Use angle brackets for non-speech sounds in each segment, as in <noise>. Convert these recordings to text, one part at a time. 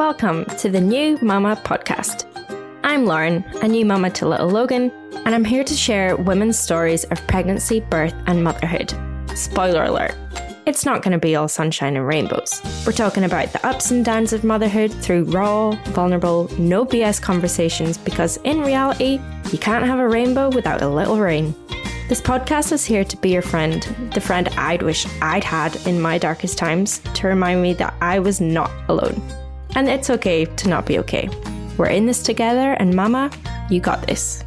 Welcome to the New Mama podcast. I'm Lauren, a new mama to little Logan, and I'm here to share women's stories of pregnancy, birth, and motherhood. Spoiler alert, it's not going to be all sunshine and rainbows. We're talking about the ups and downs of motherhood through raw, vulnerable, no BS conversations because in reality, you can't have a rainbow without a little rain. This podcast is here to be your friend, the friend I'd wish I'd had in my darkest times to remind me that I was not alone. And it's okay to not be okay. We're in this together, and Mama, you got this.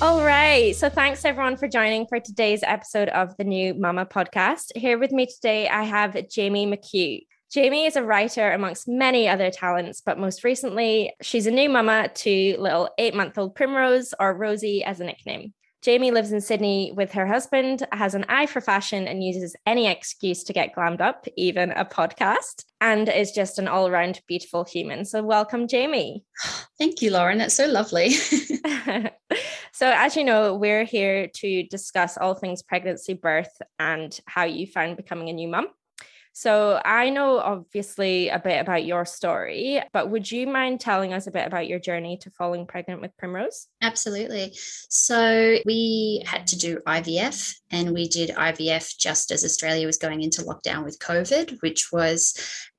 All right. So thanks everyone for joining for today's episode of the New Mama podcast. Here with me today, I have Jamie McHugh. Jamie is a writer amongst many other talents, but most recently, she's a new mama to little eight month old Primrose, or Rosie as a nickname. Jamie lives in Sydney with her husband, has an eye for fashion, and uses any excuse to get glammed up, even a podcast, and is just an all around beautiful human. So, welcome, Jamie. <sighs> Thank you, Lauren. That's so lovely. <laughs> <laughs> so, as you know, we're here to discuss all things pregnancy, birth, and how you found becoming a new mum. So I know obviously a bit about your story, but would you mind telling us a bit about your journey to falling pregnant with Primrose? Absolutely. So we had to do IVF and we did IVF just as Australia was going into lockdown with COVID, which was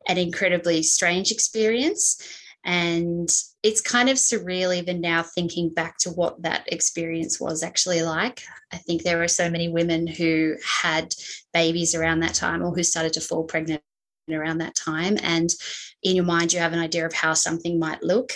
an incredibly strange experience. And it's kind of surreal even now thinking back to what that experience was actually like. I think there were so many women who had babies around that time or who started to fall pregnant around that time. And in your mind, you have an idea of how something might look.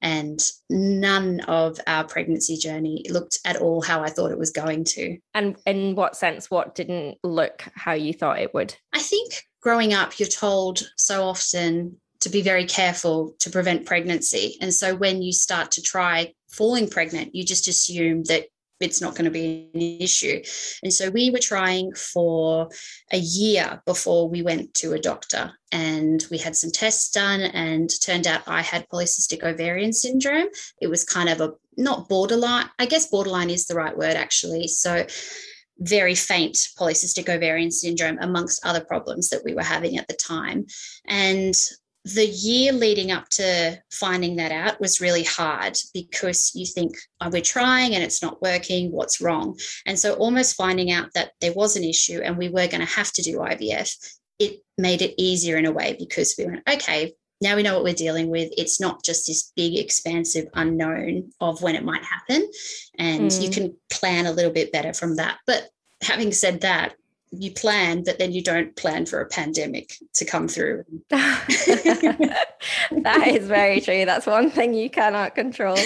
And none of our pregnancy journey looked at all how I thought it was going to. And in what sense, what didn't look how you thought it would? I think growing up, you're told so often to be very careful to prevent pregnancy. And so when you start to try falling pregnant, you just assume that it's not going to be an issue. And so we were trying for a year before we went to a doctor and we had some tests done and turned out I had polycystic ovarian syndrome. It was kind of a not borderline, I guess borderline is the right word actually. So very faint polycystic ovarian syndrome amongst other problems that we were having at the time. And the year leading up to finding that out was really hard because you think, oh, we're trying and it's not working, what's wrong? And so, almost finding out that there was an issue and we were going to have to do IVF, it made it easier in a way because we went, okay, now we know what we're dealing with. It's not just this big, expansive unknown of when it might happen. And mm. you can plan a little bit better from that. But having said that, you plan, but then you don't plan for a pandemic to come through. <laughs> that is very true. That's one thing you cannot control.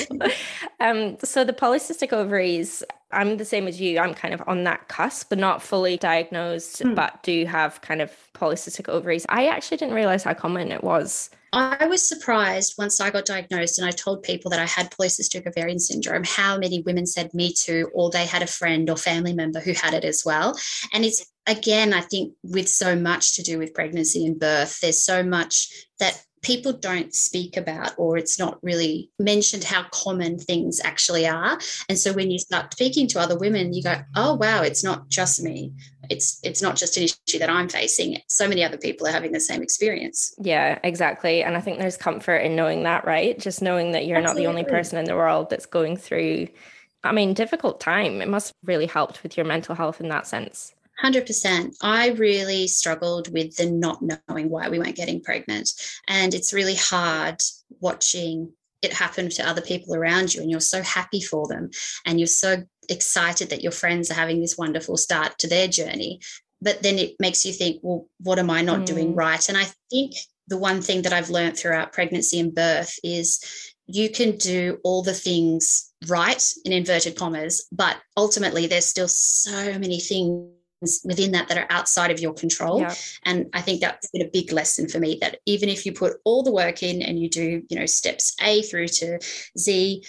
Um, so the polycystic ovaries, I'm the same as you. I'm kind of on that cusp, but not fully diagnosed, mm. but do have kind of polycystic ovaries. I actually didn't realize how common it was. I was surprised once I got diagnosed and I told people that I had polycystic ovarian syndrome, how many women said me too, or they had a friend or family member who had it as well. And it's again, I think with so much to do with pregnancy and birth, there's so much that people don't speak about or it's not really mentioned how common things actually are. And so when you start speaking to other women you go oh wow it's not just me. It's it's not just an issue that i'm facing. So many other people are having the same experience. Yeah exactly. And i think there's comfort in knowing that right? Just knowing that you're Absolutely. not the only person in the world that's going through i mean difficult time. It must really helped with your mental health in that sense 100%. I really struggled with the not knowing why we weren't getting pregnant. And it's really hard watching it happen to other people around you and you're so happy for them and you're so excited that your friends are having this wonderful start to their journey but then it makes you think well what am i not mm. doing right and i think the one thing that i've learned throughout pregnancy and birth is you can do all the things right in inverted commas but ultimately there's still so many things within that that are outside of your control. Yeah. and i think that's been a big lesson for me that even if you put all the work in and you do you know steps a through to z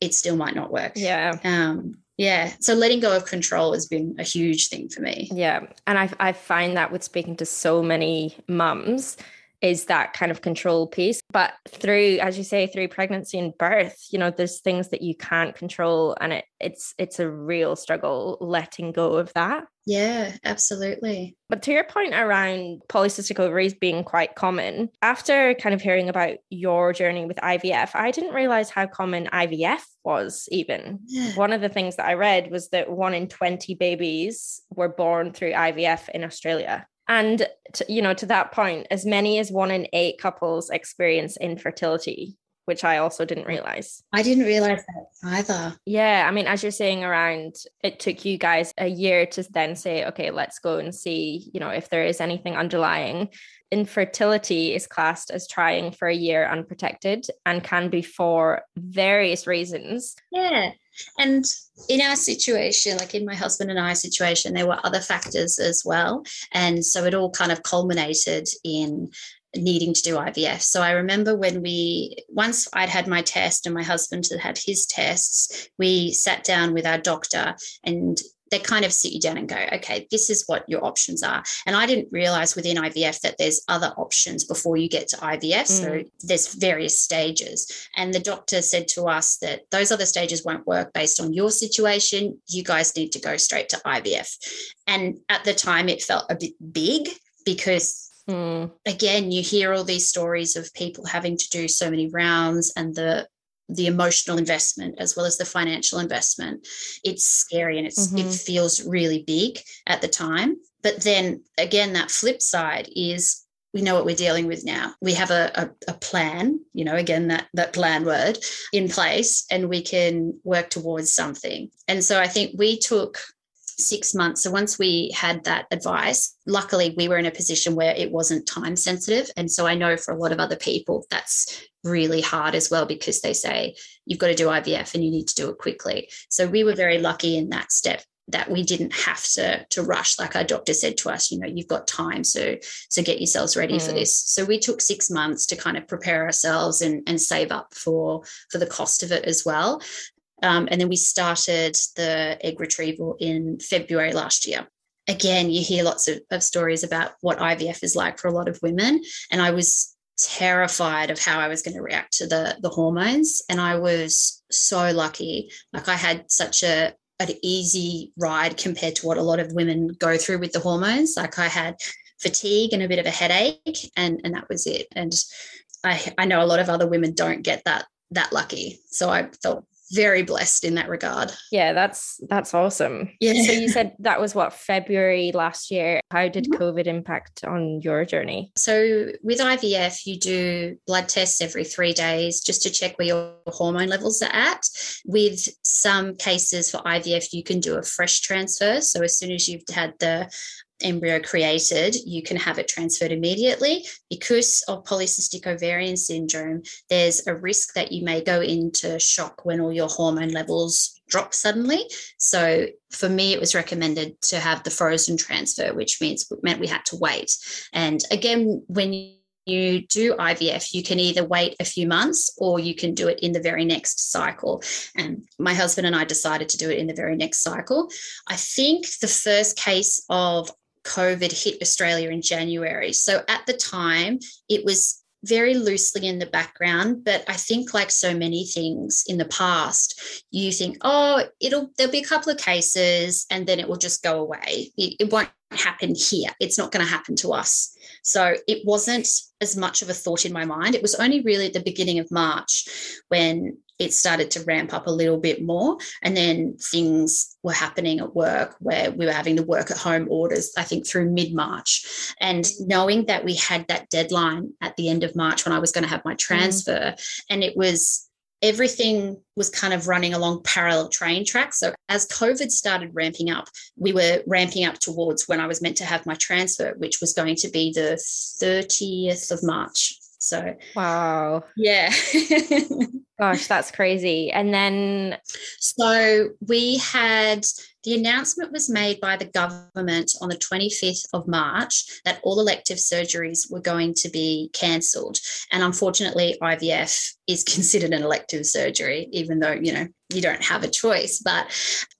it still might not work. Yeah. Um yeah. So letting go of control has been a huge thing for me. Yeah. And i i find that with speaking to so many mums is that kind of control piece. But through, as you say, through pregnancy and birth, you know, there's things that you can't control, and it, it's it's a real struggle letting go of that. Yeah, absolutely. But to your point around polycystic ovaries being quite common, after kind of hearing about your journey with IVF, I didn't realize how common IVF was, even. Yeah. One of the things that I read was that one in 20 babies were born through IVF in Australia. And, to, you know, to that point, as many as one in eight couples experience infertility which I also didn't realize. I didn't realize that either. Yeah. I mean, as you're saying around, it took you guys a year to then say, okay, let's go and see, you know, if there is anything underlying. Infertility is classed as trying for a year unprotected and can be for various reasons. Yeah. And in our situation, like in my husband and I situation, there were other factors as well. And so it all kind of culminated in needing to do IVF. So I remember when we, once I'd had my test and my husband had had his tests, we sat down with our doctor and they kind of sit you down and go, okay, this is what your options are. And I didn't realize within IVF that there's other options before you get to IVF. Mm. So there's various stages. And the doctor said to us that those other stages won't work based on your situation. You guys need to go straight to IVF. And at the time, it felt a bit big because Mm. Again, you hear all these stories of people having to do so many rounds and the the emotional investment as well as the financial investment. It's scary and it's mm-hmm. it feels really big at the time. But then again, that flip side is we know what we're dealing with now. We have a, a, a, plan, you know, again, that, that plan word in place, and we can work towards something. And so I think we took six months. So once we had that advice, luckily we were in a position where it wasn't time sensitive. And so I know for a lot of other people, that's really hard as well because they say you've got to do IVF and you need to do it quickly. So we were very lucky in that step that we didn't have to to rush like our doctor said to us you know you've got time so so get yourselves ready mm. for this so we took 6 months to kind of prepare ourselves and and save up for for the cost of it as well um, and then we started the egg retrieval in February last year. Again, you hear lots of, of stories about what IVF is like for a lot of women. And I was terrified of how I was going to react to the, the hormones. And I was so lucky. Like I had such a an easy ride compared to what a lot of women go through with the hormones. Like I had fatigue and a bit of a headache and, and that was it. And I, I know a lot of other women don't get that that lucky. So I felt very blessed in that regard. Yeah, that's that's awesome. Yeah. So you said that was what February last year. How did mm-hmm. COVID impact on your journey? So with IVF, you do blood tests every three days just to check where your hormone levels are at. With some cases for IVF, you can do a fresh transfer. So as soon as you've had the embryo created, you can have it transferred immediately. Because of polycystic ovarian syndrome, there's a risk that you may go into shock when all your hormone levels drop suddenly. So for me, it was recommended to have the frozen transfer, which means meant we had to wait. And again, when you do IVF, you can either wait a few months or you can do it in the very next cycle. And my husband and I decided to do it in the very next cycle. I think the first case of COVID hit Australia in January. So at the time, it was very loosely in the background but i think like so many things in the past you think oh it'll there'll be a couple of cases and then it will just go away. It, it won't happen here. It's not going to happen to us. So it wasn't as much of a thought in my mind. It was only really at the beginning of march when it started to ramp up a little bit more. And then things were happening at work where we were having the work at home orders, I think through mid March. And knowing that we had that deadline at the end of March when I was going to have my transfer, mm. and it was everything was kind of running along parallel train tracks. So as COVID started ramping up, we were ramping up towards when I was meant to have my transfer, which was going to be the 30th of March. So, wow. Yeah. <laughs> Gosh, that's crazy. And then. So, we had the announcement was made by the government on the 25th of March that all elective surgeries were going to be cancelled. And unfortunately, IVF is <laughs> considered an elective surgery, even though, you know, you don't have a choice. But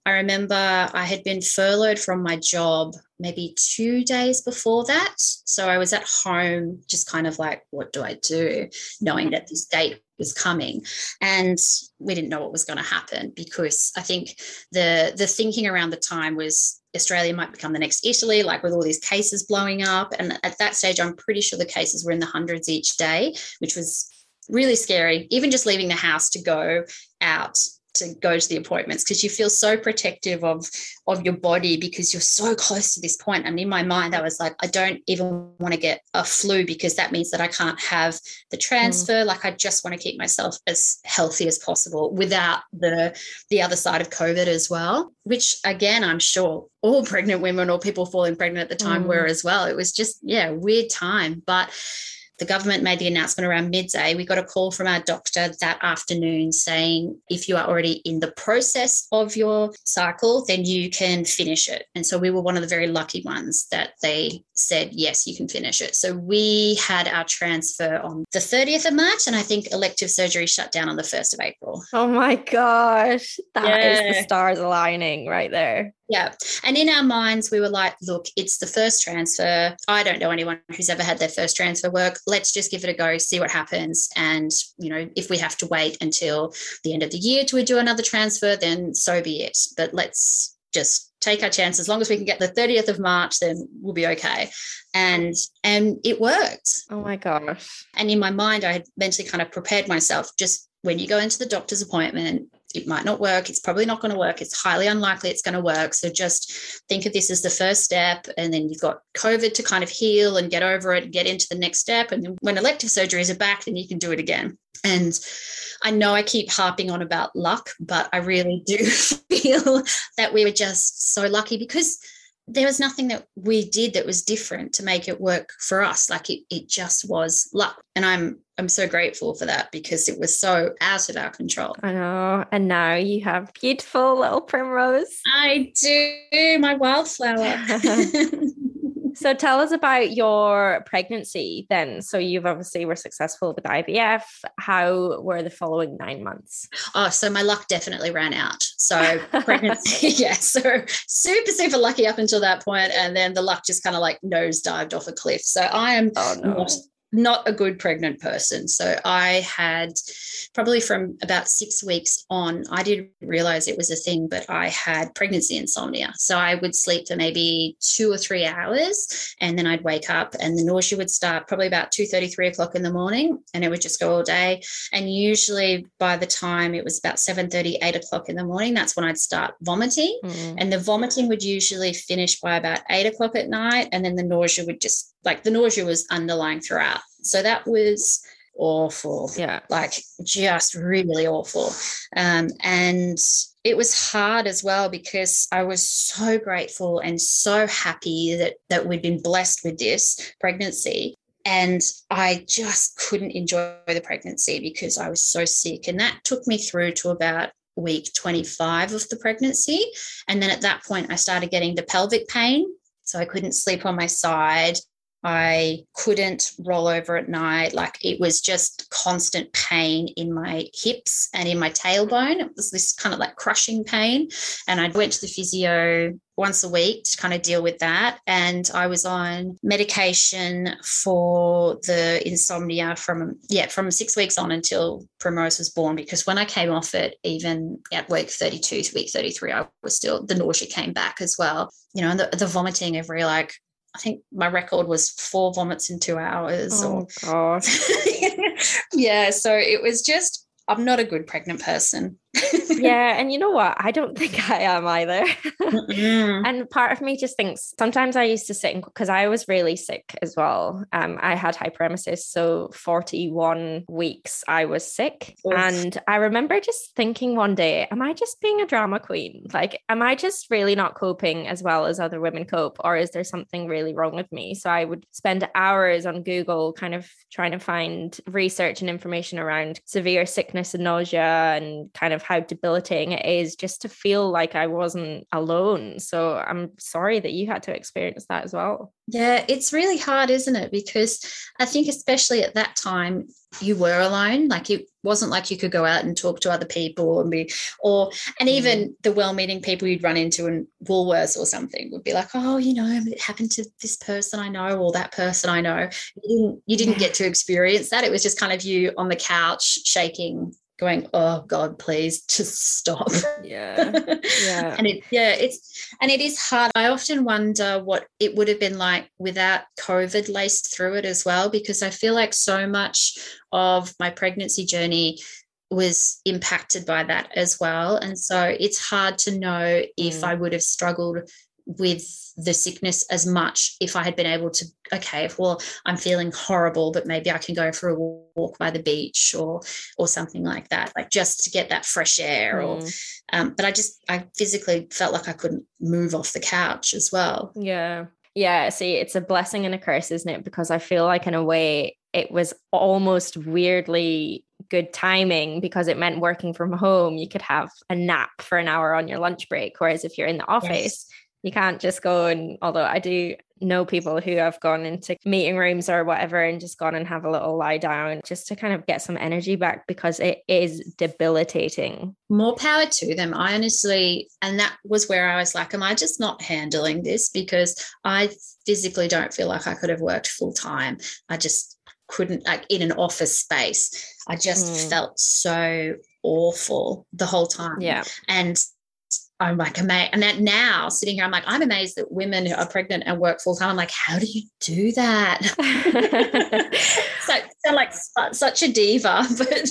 I remember I had been furloughed from my job maybe two days before that. So I was at home, just kind of like, what do I do? Knowing that this date was coming. And we didn't know what was going to happen because I think the the thinking around the time was Australia might become the next Italy, like with all these cases blowing up. And at that stage, I'm pretty sure the cases were in the hundreds each day, which was really scary. Even just leaving the house to go out to go to the appointments because you feel so protective of of your body because you're so close to this point and in my mind i was like i don't even want to get a flu because that means that i can't have the transfer mm. like i just want to keep myself as healthy as possible without the the other side of covid as well which again i'm sure all pregnant women or people falling pregnant at the time mm. were as well it was just yeah weird time but the government made the announcement around midday. We got a call from our doctor that afternoon saying if you are already in the process of your cycle, then you can finish it. And so we were one of the very lucky ones that they said, yes, you can finish it. So we had our transfer on the 30th of March, and I think elective surgery shut down on the 1st of April. Oh my gosh. that yeah. is the stars aligning right there. Yeah. And in our minds, we were like, look, it's the first transfer. I don't know anyone who's ever had their first transfer work. Let's just give it a go, see what happens. And, you know, if we have to wait until the end of the year to do another transfer, then so be it. But let's just take our chance. As long as we can get the 30th of March, then we'll be okay. And and it worked. Oh my gosh. And in my mind, I had mentally kind of prepared myself just when you go into the doctor's appointment, it might not work. It's probably not going to work. It's highly unlikely it's going to work. So just think of this as the first step. And then you've got COVID to kind of heal and get over it, and get into the next step. And then when elective surgeries are back, then you can do it again. And I know I keep harping on about luck, but I really do <laughs> feel that we were just so lucky because there was nothing that we did that was different to make it work for us. Like it, it just was luck. And i'm i'm so grateful for that because it was so out of our control. I know. And now you have beautiful little primrose. I do. My wildflower <laughs> <laughs> So tell us about your pregnancy then. So you've obviously were successful with IVF. How were the following nine months? Oh, so my luck definitely ran out. So <laughs> pregnancy, <laughs> yeah. So super, super lucky up until that point, And then the luck just kind of like nose dived off a cliff. So I am oh, no. not not a good pregnant person. So I had probably from about six weeks on, I didn't realize it was a thing, but I had pregnancy insomnia. So I would sleep for maybe two or three hours and then I'd wake up and the nausea would start probably about 2 33 o'clock in the morning and it would just go all day. And usually by the time it was about 7 30, 8 o'clock in the morning, that's when I'd start vomiting. Mm. And the vomiting would usually finish by about 8 o'clock at night. And then the nausea would just like the nausea was underlying throughout. So that was awful. Yeah. Like just really awful. Um, and it was hard as well because I was so grateful and so happy that that we'd been blessed with this pregnancy. And I just couldn't enjoy the pregnancy because I was so sick. And that took me through to about week 25 of the pregnancy. And then at that point, I started getting the pelvic pain. So I couldn't sleep on my side. I couldn't roll over at night. Like it was just constant pain in my hips and in my tailbone. It was this kind of like crushing pain. And I went to the physio once a week to kind of deal with that. And I was on medication for the insomnia from, yeah, from six weeks on until Primrose was born. Because when I came off it, even at week 32 to week 33, I was still, the nausea came back as well. You know, and the, the vomiting every like I think my record was four vomits in two hours. Oh, or, gosh. <laughs> yeah. So it was just, I'm not a good pregnant person yeah, and you know what? I don't think <laughs> I am either. and part of me just thinks sometimes I used to sit because I was really sick as well. Um, I had hyperemesis, so 41 weeks I was sick. Oof. And I remember just thinking one day, am I just being a drama queen? Like, am I just really not coping as well as other women cope? Or is there something really wrong with me? So I would spend hours on Google kind of trying to find research and information around severe sickness and nausea and kind of how debilitating it is just to feel like I wasn't alone. So I'm sorry that you had to experience that as well. Yeah, it's really hard, isn't it? Because I think, especially at that time, you were alone. Like it wasn't like you could go out and talk to other people and be, or, and even mm. the well meaning people you'd run into in Woolworths or something would be like, oh, you know, it happened to this person I know or that person I know. You didn't, you didn't get to experience that. It was just kind of you on the couch shaking going oh god please just stop. Yeah. Yeah. <laughs> And it yeah it's and it is hard. I often wonder what it would have been like without covid laced through it as well because i feel like so much of my pregnancy journey was impacted by that as well. And so it's hard to know if mm. i would have struggled with the sickness as much if I had been able to, okay, well, I'm feeling horrible, but maybe I can go for a walk by the beach or or something like that, like just to get that fresh air. Mm. Or, um, but I just I physically felt like I couldn't move off the couch as well. Yeah, yeah. See, it's a blessing and a curse, isn't it? Because I feel like in a way it was almost weirdly good timing because it meant working from home you could have a nap for an hour on your lunch break whereas if you're in the office yes you can't just go and although I do know people who have gone into meeting rooms or whatever and just gone and have a little lie down just to kind of get some energy back because it is debilitating. More power to them. I honestly, and that was where I was like, am I just not handling this? Because I physically don't feel like I could have worked full time. I just couldn't, like in an office space. I just mm. felt so awful the whole time. Yeah. And I'm like amazed. And that now sitting here, I'm like, I'm amazed that women who are pregnant and work full time. I'm like, how do you do that? <laughs> so sound like such a diva, <laughs> but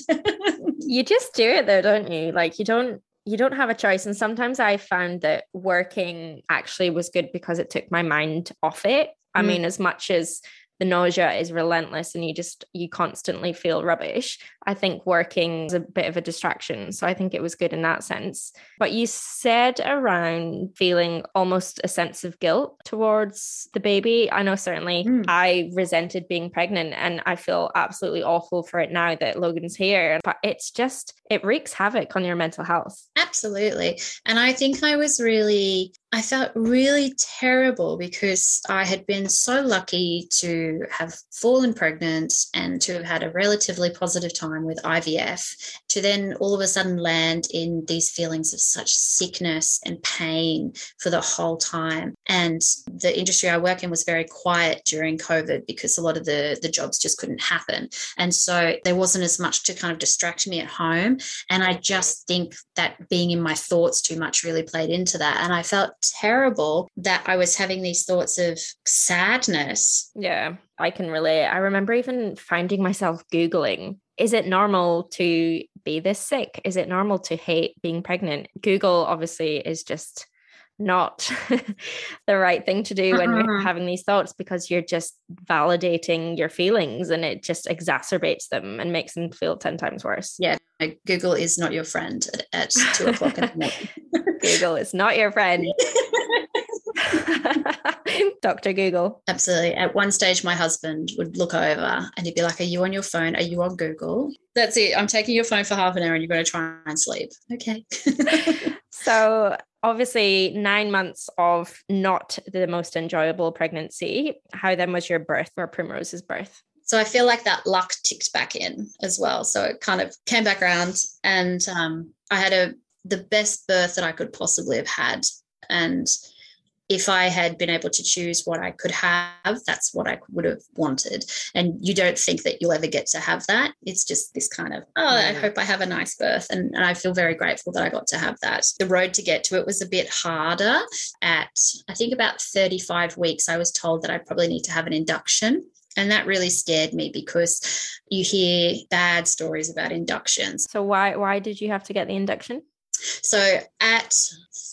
you just do it though, don't you? Like you don't you don't have a choice. And sometimes I found that working actually was good because it took my mind off it. I mm. mean, as much as the nausea is relentless and you just you constantly feel rubbish i think working is a bit of a distraction so i think it was good in that sense. But you said around feeling almost a sense of guilt towards the baby. I know certainly mm. i resented being pregnant and i feel absolutely awful for it now that logan's here but it's just it wreaks havoc on your mental health. Absolutely. And i think i was really I felt really terrible because I had been so lucky to have fallen pregnant and to have had a relatively positive time with IVF, to then all of a sudden land in these feelings of such sickness and pain for the whole time. And the industry I work in was very quiet during COVID because a lot of the, the jobs just couldn't happen. And so there wasn't as much to kind of distract me at home. And I just think that being in my thoughts too much really played into that. And I felt terrible that I was having these thoughts of sadness. Yeah, I can relate. I remember even finding myself Googling is it normal to be this sick? Is it normal to hate being pregnant? Google obviously is just not <laughs> the right thing to do when uh-huh. you're having these thoughts because you're just validating your feelings and it just exacerbates them and makes them feel 10 times worse. Yeah, Google is not your friend at, at two o'clock in the morning. <laughs> Google is not your friend. <laughs> Dr. Google. Absolutely. At one stage, my husband would look over and he'd be like, Are you on your phone? Are you on Google? That's it. I'm taking your phone for half an hour and you're going to try and sleep. Okay. <laughs> so, obviously, nine months of not the most enjoyable pregnancy. How then was your birth or Primrose's birth? So I feel like that luck ticked back in as well. So it kind of came back around, and um, I had a the best birth that I could possibly have had, and if I had been able to choose what I could have, that's what I would have wanted. And you don't think that you'll ever get to have that. It's just this kind of, oh, I mm. hope I have a nice birth. And, and I feel very grateful that I got to have that. The road to get to it was a bit harder. At, I think, about 35 weeks, I was told that I probably need to have an induction. And that really scared me because you hear bad stories about inductions. So why why did you have to get the induction? So at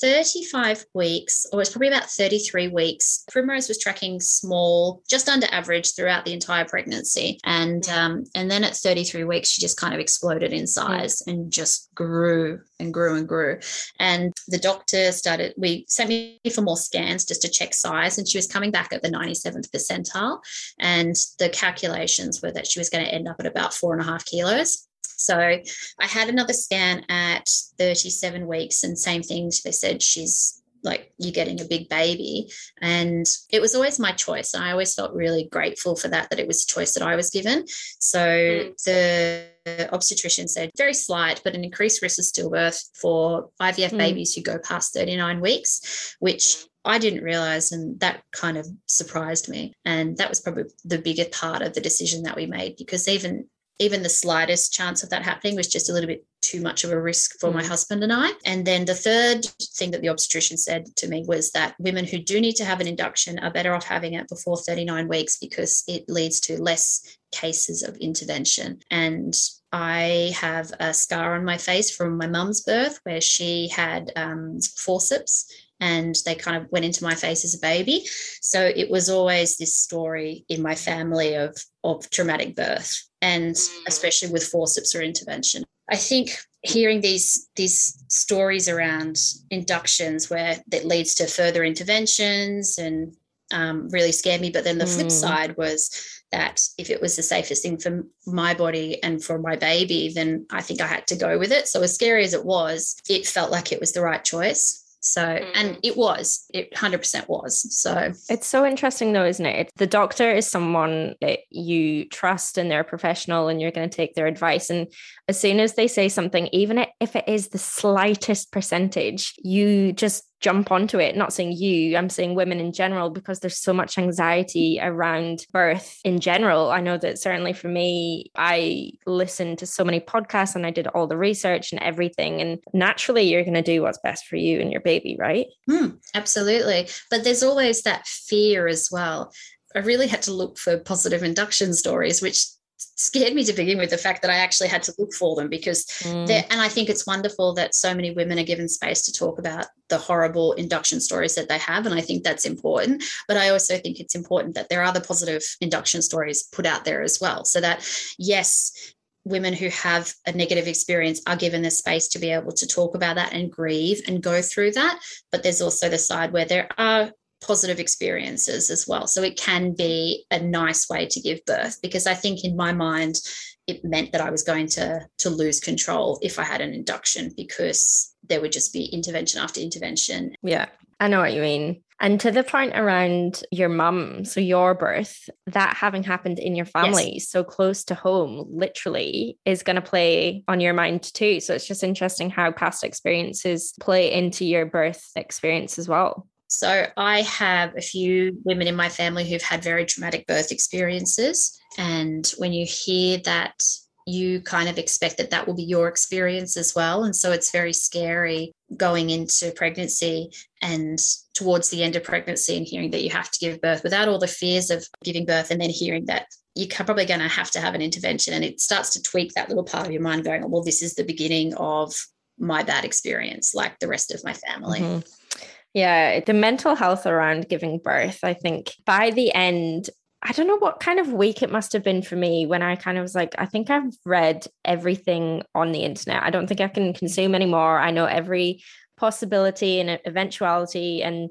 35 weeks, or it's probably about 33 weeks, Primrose was tracking small, just under average throughout the entire pregnancy. And um, and then at 33 weeks, she just kind of exploded in size and just grew and grew and grew. And the doctor started, we sent me for more scans just to check size, and she was coming back at the 97th percentile. And the calculations were that she was going to end up at about four and a half kilos. So I had another scan at 37 weeks, and same thing. They said she's like you're getting a big baby and it was always my choice and i always felt really grateful for that that it was a choice that i was given so mm. the obstetrician said very slight but an increased risk of stillbirth for ivf mm. babies who go past 39 weeks which I didn't realize, and that kind of surprised me. And that was probably the bigger part of the decision that we made because even even the slightest chance of that happening was just a little bit too much of a risk for mm. my husband and I. And then the third thing that the obstetrician said to me was that women who do need to have an induction are better off having it before 39 weeks because it leads to less cases of intervention. And I have a scar on my face from my mum's birth where she had um, forceps and they kind of went into my face as a baby. So it was always this story in my family of, of traumatic birth and especially with forceps or intervention. I think hearing these these stories around inductions where that leads to further interventions and um, really scared me. But then the mm. flip side was that if it was the safest thing for my body and for my baby, then I think I had to go with it. So as scary as it was, it felt like it was the right choice. So, mm. and it was, it 100% was. So, it's so interesting though, isn't it? The doctor is someone that you trust and they're a professional and you're going to take their advice. And as soon as they say something, even if it is the slightest percentage, you just jump onto it. Not saying you, I'm saying women in general, because there's so much anxiety around birth in general. I know that certainly for me, I listened to so many podcasts and I did all the research and everything. And naturally, you're going to do what's best for you and your baby, right? Mm, absolutely. But there's always that fear as well. I really had to look for positive induction stories, which scared me to begin with the fact that I actually had to look for them because mm. and I think it's wonderful that so many women are given space to talk about the horrible induction stories that they have and I think that's important but I also think it's important that there are other positive induction stories put out there as well so that yes women who have a negative experience are given the space to be able to talk about that and grieve and go through that but there's also the side where there are positive experiences as well. So it can be a nice way to give birth because I think in my mind it meant that I was going to to lose control if I had an induction because there would just be intervention after intervention. Yeah, I know what you mean. And to the point around your mum, so your birth, that having happened in your family yes. so close to home, literally is going to play on your mind too. So it's just interesting how past experiences play into your birth experience as well. So I have a few women in my family who've had very traumatic birth experiences. And when you hear that, you kind of expect that that will be your experience as well. And so it's very scary going into pregnancy and towards the end of pregnancy and hearing that you have to give birth without all the fears of giving birth and then hearing that you're probably going to have to have an intervention. And it starts to tweak that little part of your mind going, well, this is the beginning of my bad experience, like the rest of my family. Mm-hmm. Yeah, the mental health around giving birth, I think by the end, I don't know what kind of week it must have been for me when I kind of was like, I think I've read everything on the internet. I don't think I can consume anymore. I know every possibility and eventuality, and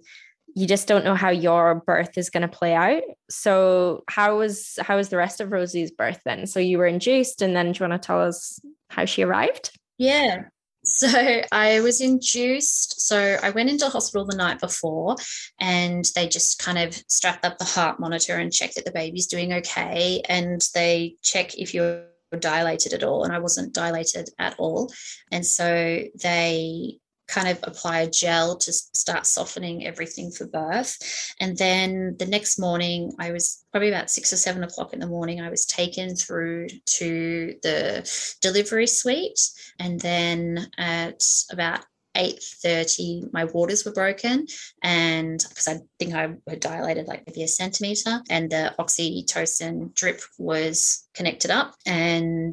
you just don't know how your birth is going to play out. So, how was how was the rest of Rosie's birth then? So you were induced, and then do you want to tell us how she arrived? Yeah. So I was induced. So I went into hospital the night before and they just kind of strapped up the heart monitor and checked that the baby's doing okay. And they check if you're dilated at all. And I wasn't dilated at all. And so they kind of apply a gel to start softening everything for birth. And then the next morning, I was probably about six or seven o'clock in the morning, I was taken through to the delivery suite. And then at about 8.30 my waters were broken and because i think i had dilated like maybe a centimeter and the oxytocin drip was connected up and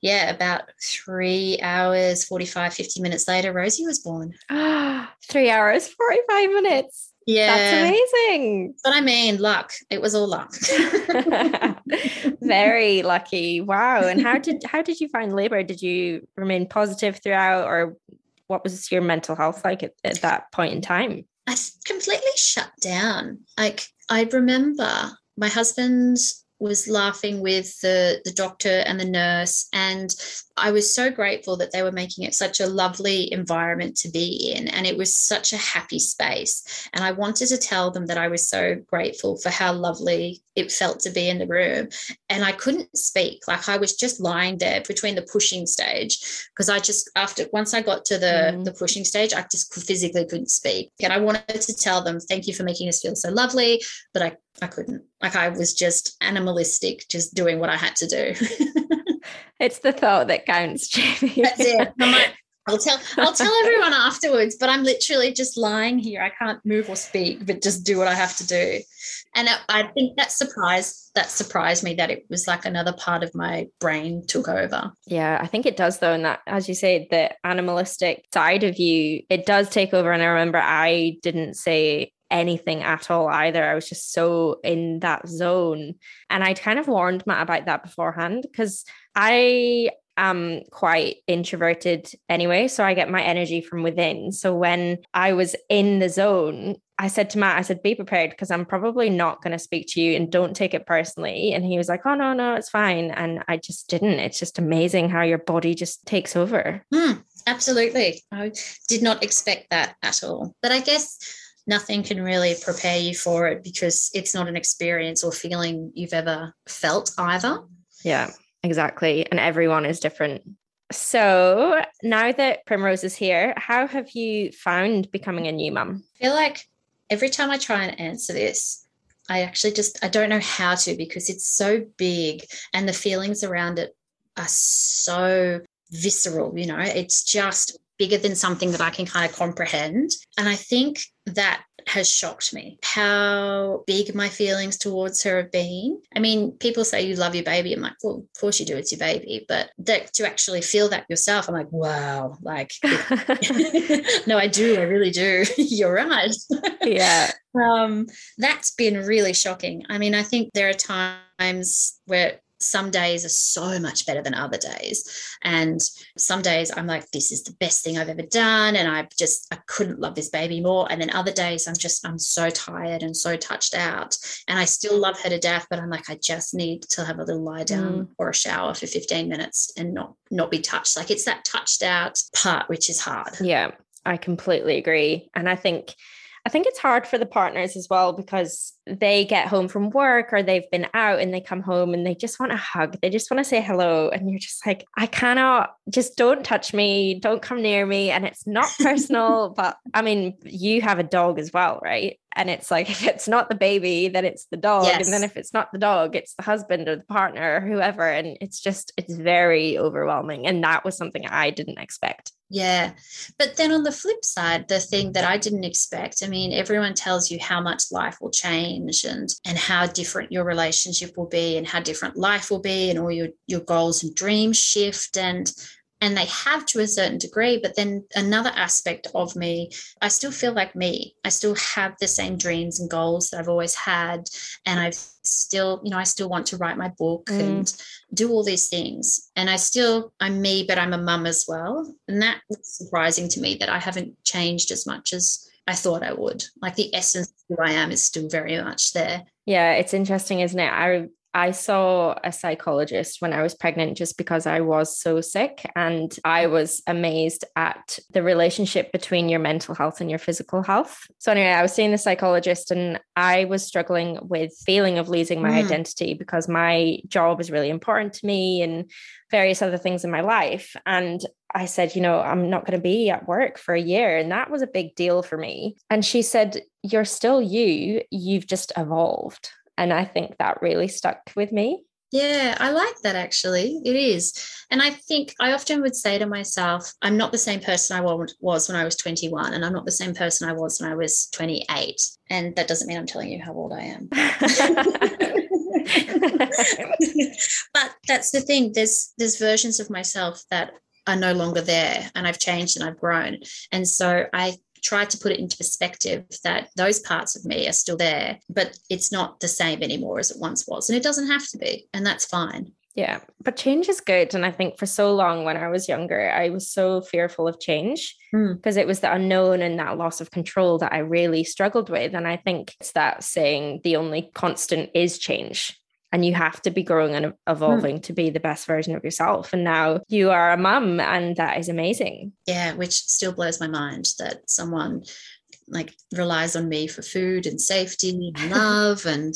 yeah, about three hours, 45, 50 minutes later, Rosie was born. Ah, <gasps> three hours, 45 minutes. Yeah. That's amazing. But I mean, luck. It was all luck. <laughs> Very lucky. Wow. And how did how did you find labor? Did you remain positive throughout or what was your mental health like at, at that point in time? I completely shut down. Like I remember my husband was laughing with the the doctor and the nurse and I was so grateful that they were making it such a lovely environment to be in. And it was such a happy space. And I wanted to tell them that I was so grateful for how lovely it felt to be in the room. And I couldn't speak. Like I was just lying there between the pushing stage because I just, after once I got to the, mm. the pushing stage, I just physically couldn't speak. And I wanted to tell them, thank you for making us feel so lovely. But I, I couldn't. Like I was just animalistic, just doing what I had to do. <laughs> It's the thought that counts, Jamie. <laughs> That's it. I'll tell I'll tell everyone afterwards, but I'm literally just lying here. I can't move or speak, but just do what I have to do. And I think that surprised that surprised me that it was like another part of my brain took over. Yeah, I think it does though. And that as you say, the animalistic side of you, it does take over. And I remember I didn't say anything at all either. I was just so in that zone. And I'd kind of warned Matt about that beforehand because I am quite introverted anyway. So I get my energy from within. So when I was in the zone, I said to Matt, I said, be prepared because I'm probably not going to speak to you and don't take it personally. And he was like, oh, no, no, it's fine. And I just didn't. It's just amazing how your body just takes over. Mm, absolutely. I did not expect that at all. But I guess nothing can really prepare you for it because it's not an experience or feeling you've ever felt either. Yeah, exactly. And everyone is different. So now that Primrose is here, how have you found becoming a new mum? I feel like every time I try and answer this, I actually just I don't know how to because it's so big and the feelings around it are so visceral, you know. It's just bigger than something that I can kind of comprehend. And I think that has shocked me how big my feelings towards her have been. I mean, people say you love your baby. I'm like, well, of course you do, it's your baby. But that, to actually feel that yourself, I'm like, wow, like, <laughs> <laughs> no, I do, I really do. <laughs> You're right. Yeah. um, that's been really shocking. I mean, I think there are times where some days are so much better than other days. And some days I'm like, this is the best thing I've ever done. And I just, I couldn't love this baby more. And then other days I'm just, I'm so tired and so touched out. And I still love her to death, but I'm like, I just need to have a little lie down mm. or a shower for 15 minutes and not, not be touched. Like it's that touched out part, which is hard. Yeah, I completely agree. And I think, I think it's hard for the partners as well because they get home from work or they've been out and they come home and they just want a hug. They just want to say hello. And you're just like, I cannot, just don't touch me, don't come near me. And it's not <laughs> personal, but I mean, you have a dog as well, right? And it's like, if it's not the baby, then it's the dog. Yes. And then if it's not the dog, it's the husband or the partner or whoever. And it's just, it's very overwhelming. And that was something I didn't expect. Yeah. But then on the flip side, the thing that I didn't expect, I mean, everyone tells you how much life will change and and how different your relationship will be and how different life will be and all your your goals and dreams shift and and they have to a certain degree but then another aspect of me i still feel like me. I still have the same dreams and goals that i've always had and i've still you know i still want to write my book mm. and do all these things. And i still i'm me but i'm a mum as well. And that was surprising to me that i haven't changed as much as i thought i would like the essence of who i am is still very much there yeah it's interesting isn't it i I saw a psychologist when I was pregnant just because I was so sick. And I was amazed at the relationship between your mental health and your physical health. So, anyway, I was seeing the psychologist and I was struggling with feeling of losing my mm. identity because my job is really important to me and various other things in my life. And I said, you know, I'm not going to be at work for a year. And that was a big deal for me. And she said, You're still you, you've just evolved. And I think that really stuck with me. Yeah, I like that actually. It is. And I think I often would say to myself, I'm not the same person I was when I was 21, and I'm not the same person I was when I was 28. And that doesn't mean I'm telling you how old I am. <laughs> <laughs> but that's the thing. There's there's versions of myself that are no longer there and I've changed and I've grown. And so I try to put it into perspective that those parts of me are still there, but it's not the same anymore as it once was. And it doesn't have to be, and that's fine. Yeah, but change is good. And I think for so long when I was younger, I was so fearful of change because mm. it was the unknown and that loss of control that I really struggled with. And I think it's that saying the only constant is change. And you have to be growing and evolving mm. to be the best version of yourself. And now you are a mum, and that is amazing. Yeah, which still blows my mind that someone like relies on me for food and safety and <laughs> love and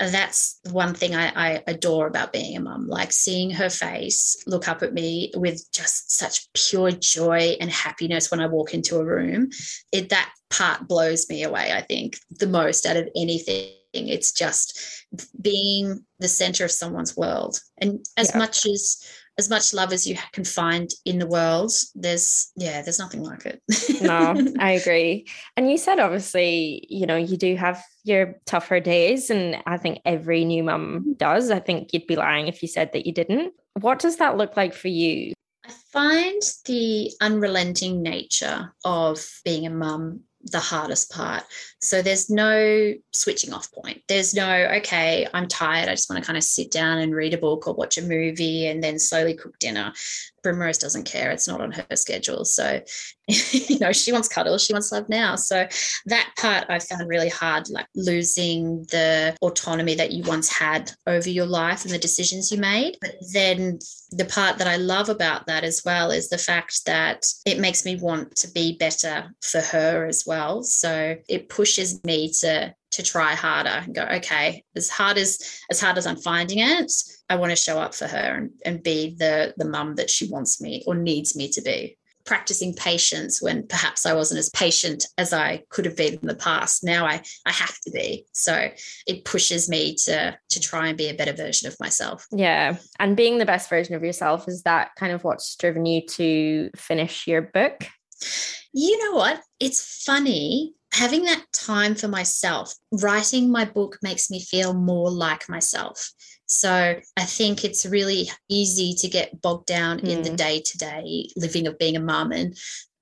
that's one thing I, I, adore about being a mum like seeing her face look up at me with just such pure joy and happiness when i walk into a room it that part blows me away i think the most out of anything it's just being the center of someone's world. And as yeah. much as as much love as you can find in the world there's yeah there's nothing like it. No <laughs> i agree. And you said obviously you know you do have your tougher days and i think every new mum mm-hmm. does. I think you'd be lying if you said that you didn't. What does that look like for you? I find the unrelenting nature of being a mum the hardest part. So there's no switching off point. There's no, okay, I'm tired. I just want to kind of sit down and read a book or watch a movie and then slowly cook dinner. Primrose doesn't care. It's not on her schedule. So, <laughs> you know, she wants cuddles, she wants love now. So that part I found really hard, like losing the autonomy that you once had over your life and the decisions you made. But then the part that I love about that as well is the fact that it makes me want to be better for her as well. So it pushes me to to try harder and go, okay, as hard as as hard as I'm finding it, I want to show up for her and, and be the the mum that she wants me or needs me to be. Practicing patience when perhaps I wasn't as patient as I could have been in the past. Now I I have to be. So it pushes me to to try and be a better version of myself. Yeah. And being the best version of yourself, is that kind of what's driven you to finish your book? You know what? It's funny having that time for myself. Writing my book makes me feel more like myself. So I think it's really easy to get bogged down mm. in the day to day living of being a mum. And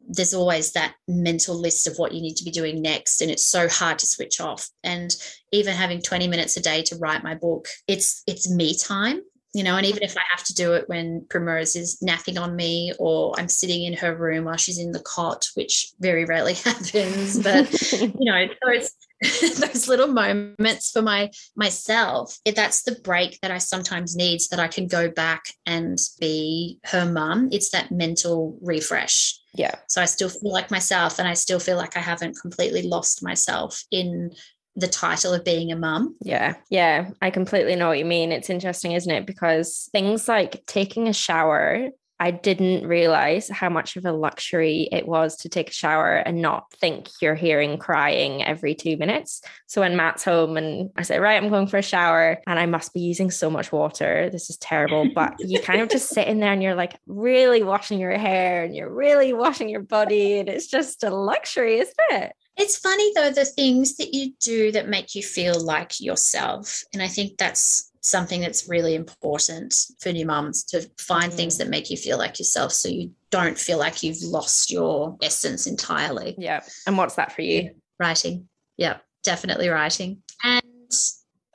there's always that mental list of what you need to be doing next. And it's so hard to switch off. And even having 20 minutes a day to write my book, it's it's me time you know, and even if I have to do it when Primrose is napping on me or I'm sitting in her room while she's in the cot, which very rarely <laughs> happens, but <laughs> you know, those <laughs> those little moments for my myself, that's the break that I sometimes need so that I can go back and be her mum. It's that mental refresh. Yeah. So I still feel like myself and I still feel like I haven't completely lost myself in the title of being a mum. Yeah. Yeah. I completely know what you mean. It's interesting, isn't it? Because things like taking a shower, I didn't realize how much of a luxury it was to take a shower and not think you're hearing crying every two minutes. So when Matt's home and I say, right, I'm going for a shower and I must be using so much water. This is terrible. But <laughs> you kind of just sit in there and you're like really washing your hair and you're really washing your body. And it's just a luxury, isn't it? It's funny though, the things that you do that make you feel like yourself. And I think that's something that's really important for new mums to find mm. things that make you feel like yourself so you don't feel like you've lost your essence entirely. Yeah. And what's that for you? Writing. Yeah, definitely writing. And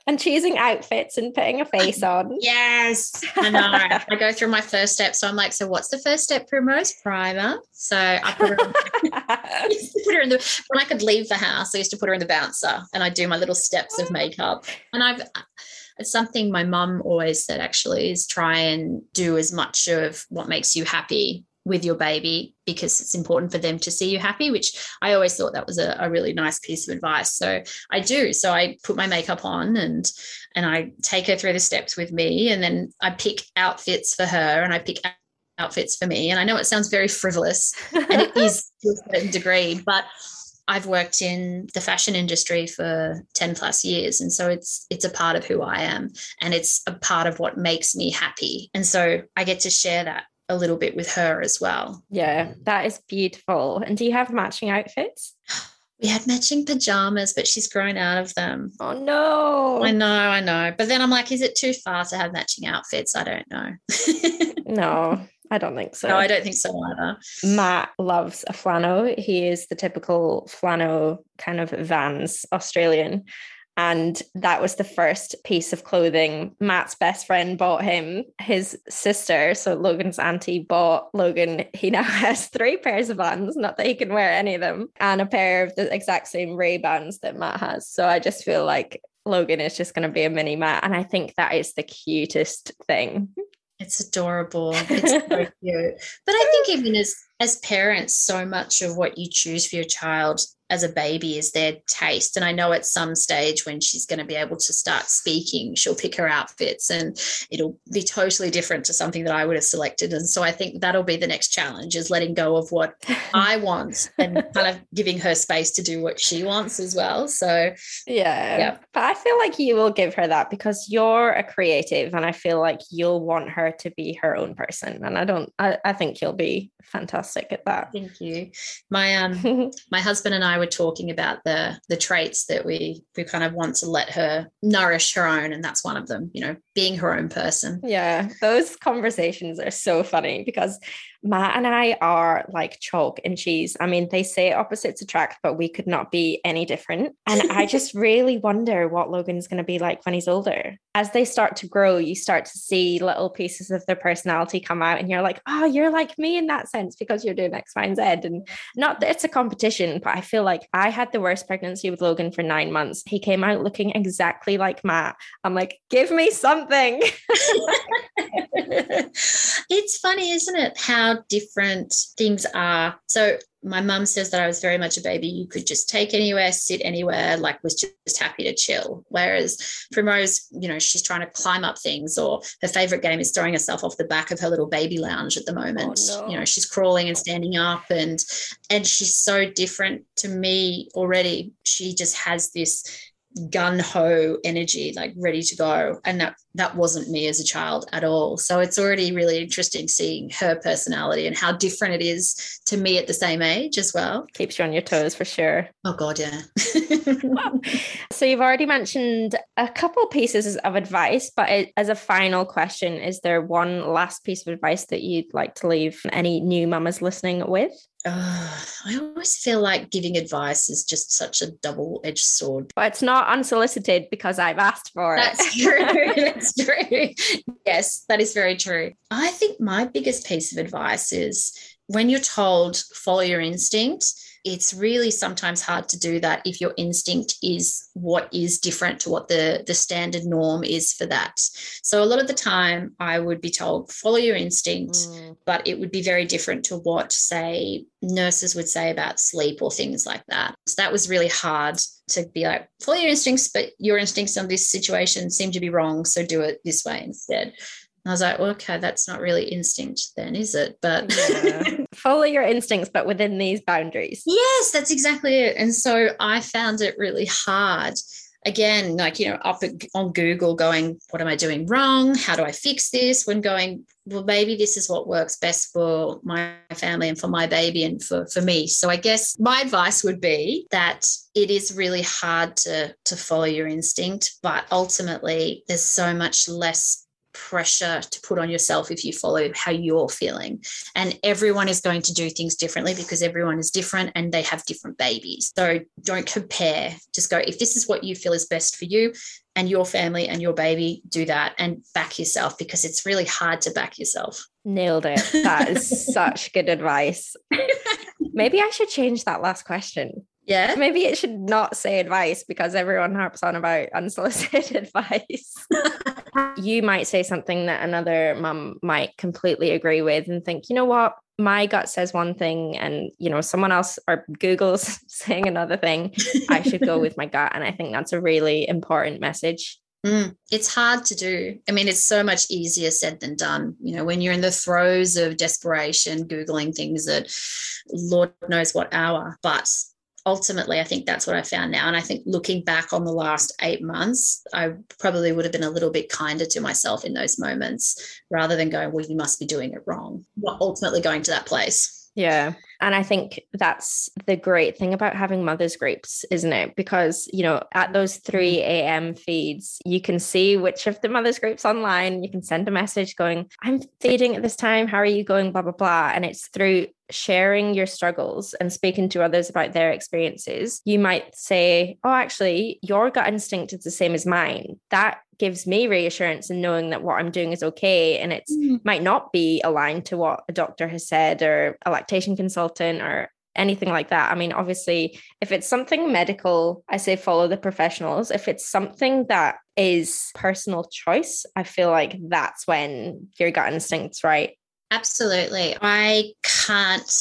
and choosing outfits and putting a face <laughs> on. Yes, I know. I go through my first step. So I'm like, so what's the first step, Primrose? Primer. So I put her, in, I <laughs> <laughs> put her in the, when I could leave the house, I used to put her in the bouncer and I do my little steps of makeup. And I've, it's something my mum always said actually is try and do as much of what makes you happy with your baby because it's important for them to see you happy, which I always thought that was a, a, really nice piece of advice. So I do. So I put my makeup on and and I take her through the steps with me, and then I pick outfits for her and I pick outfits for me. And I know it sounds very frivolous, and it is <laughs> to a certain degree, but I've worked in the fashion industry for 10 plus years and so it's it's a part of who I am and it's a part of what makes me happy and so I get to share that a little bit with her as well. Yeah, that is beautiful. And do you have matching outfits? <gasps> We had matching pajamas, but she's grown out of them. Oh no. I know, I know. But then I'm like, is it too far to have matching outfits? I don't know. <laughs> no, I don't think so. No, I don't think so either. Matt loves a flannel. He is the typical flannel kind of Vans Australian. And that was the first piece of clothing Matt's best friend bought him. His sister, so Logan's auntie, bought Logan. He now <laughs> has three pairs of Vans, not that he can wear any of them, and a pair of the exact same Ray Bans that Matt has. So I just feel like Logan is just going to be a mini Matt. And I think that is the cutest thing. It's adorable. <laughs> It's so cute. But I think even as as parents, so much of what you choose for your child as a baby is their taste. And I know at some stage when she's going to be able to start speaking, she'll pick her outfits and it'll be totally different to something that I would have selected. And so I think that'll be the next challenge is letting go of what <laughs> I want and kind of giving her space to do what she wants as well. So yeah. yeah. But I feel like you will give her that because you're a creative and I feel like you'll want her to be her own person. And I don't I, I think you'll be fantastic at that. Thank you. My um <laughs> my husband and I were talking about the the traits that we we kind of want to let her nourish her own and that's one of them, you know, being her own person. Yeah, those conversations are so funny because Matt and I are like chalk and cheese. I mean, they say opposites attract, but we could not be any different. And I <laughs> just really wonder what Logan's going to be like when he's older. As they start to grow, you start to see little pieces of their personality come out, and you're like, oh, you're like me in that sense because you're doing X, Y, and Z. And not that it's a competition, but I feel like I had the worst pregnancy with Logan for nine months. He came out looking exactly like Matt. I'm like, give me something. <laughs> <laughs> it's funny, isn't it? How different things are. So my mum says that I was very much a baby you could just take anywhere, sit anywhere, like was just happy to chill. Whereas Primrose, you know, she's trying to climb up things, or her favorite game is throwing herself off the back of her little baby lounge at the moment. Oh, no. You know, she's crawling and standing up, and and she's so different to me already. She just has this gun ho energy, like ready to go. And that that wasn't me as a child at all. So it's already really interesting seeing her personality and how different it is to me at the same age as well. Keeps you on your toes for sure. Oh God, yeah. <laughs> so you've already mentioned a couple pieces of advice, but as a final question, is there one last piece of advice that you'd like to leave any new mamas listening with? Uh, I always feel like giving advice is just such a double edged sword. But it's not unsolicited because I've asked for That's it. That's true. <laughs> That's true. Yes, that is very true. I think my biggest piece of advice is when you're told follow your instinct, it's really sometimes hard to do that if your instinct is what is different to what the the standard norm is for that. So a lot of the time i would be told follow your instinct mm. but it would be very different to what say nurses would say about sleep or things like that. So that was really hard to be like follow your instincts but your instincts on this situation seem to be wrong so do it this way instead I was like, well, okay, that's not really instinct then, is it? But yeah. <laughs> follow your instincts, but within these boundaries. Yes, that's exactly it. And so I found it really hard. Again, like, you know, up on Google going, what am I doing wrong? How do I fix this? When going, well, maybe this is what works best for my family and for my baby and for, for me. So I guess my advice would be that it is really hard to, to follow your instinct, but ultimately there's so much less pressure to put on yourself if you follow how you're feeling. And everyone is going to do things differently because everyone is different and they have different babies. So don't compare. Just go, if this is what you feel is best for you and your family and your baby, do that and back yourself because it's really hard to back yourself. Nailed it. That is <laughs> such good advice. Maybe I should change that last question. Yeah. Maybe it should not say advice because everyone harps on about unsolicited <laughs> advice. <laughs> you might say something that another mum might completely agree with and think, you know what? My gut says one thing and you know someone else or Google's <laughs> saying another thing. I should go with my gut. And I think that's a really important message. Mm, it's hard to do. I mean, it's so much easier said than done. You know, when you're in the throes of desperation, Googling things at Lord knows what hour. But ultimately, I think that's what I found now. And I think looking back on the last eight months, I probably would have been a little bit kinder to myself in those moments rather than going, well, you must be doing it wrong. Not ultimately going to that place. Yeah. And I think that's the great thing about having mothers groups, isn't it? Because, you know, at mm-hmm. those 3 a.m. feeds, you can see which of the mothers groups online. You can send a message going, I'm feeding at this time. How are you going? Blah, blah, blah. And it's through sharing your struggles and speaking to others about their experiences, you might say, Oh, actually, your gut instinct is the same as mine. That gives me reassurance in knowing that what I'm doing is okay. And it mm. might not be aligned to what a doctor has said or a lactation consultant or anything like that. I mean, obviously, if it's something medical, I say follow the professionals. If it's something that is personal choice, I feel like that's when your gut instinct's right. Absolutely. I can't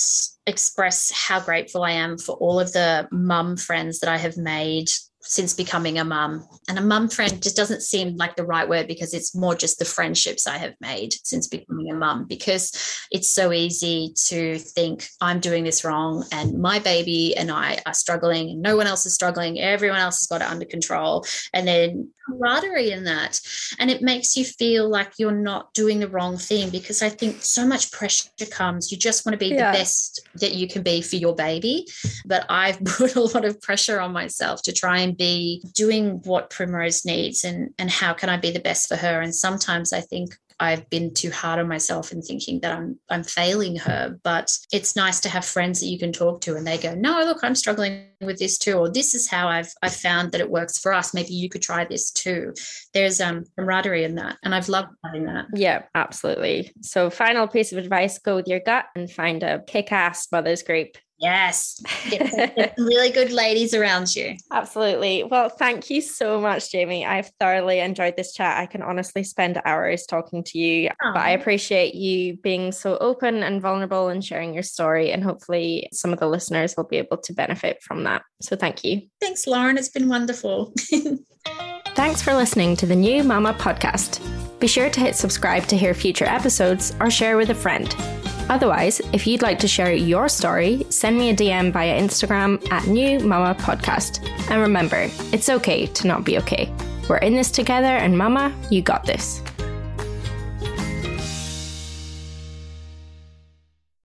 express how grateful I am for all of the mum friends that I have made since becoming a mum. And a mum friend just doesn't seem like the right word because it's more just the friendships I have made since becoming a mum because it's so easy to think I'm doing this wrong and my baby and I are struggling and no one else is struggling. Everyone else has got it under control. And then camaraderie in that. And it makes you feel like you're not doing the wrong thing because I think so much pressure comes. You just want to be yeah. the best that you can be for your baby. But I've <laughs> put a lot of pressure on myself to try and be doing what Primrose needs and, and how can I be the best for her. And sometimes I think I've been too hard on myself and thinking that I'm I'm failing her. But it's nice to have friends that you can talk to and they go, no, look, I'm struggling with this too, or this is how I've I've found that it works for us. Maybe you could try this too. There's um camaraderie in that. And I've loved having that. Yeah, absolutely. So final piece of advice, go with your gut and find a kick-ass mothers group Yes. <laughs> Get really good ladies around you. Absolutely. Well, thank you so much, Jamie. I've thoroughly enjoyed this chat. I can honestly spend hours talking to you, Aww. but I appreciate you being so open and vulnerable and sharing your story. And hopefully, some of the listeners will be able to benefit from that. So, thank you. Thanks, Lauren. It's been wonderful. <laughs> Thanks for listening to the New Mama podcast. Be sure to hit subscribe to hear future episodes or share with a friend. Otherwise, if you'd like to share your story, send me a DM via Instagram at New Mama Podcast. And remember, it's okay to not be okay. We're in this together, and Mama, you got this.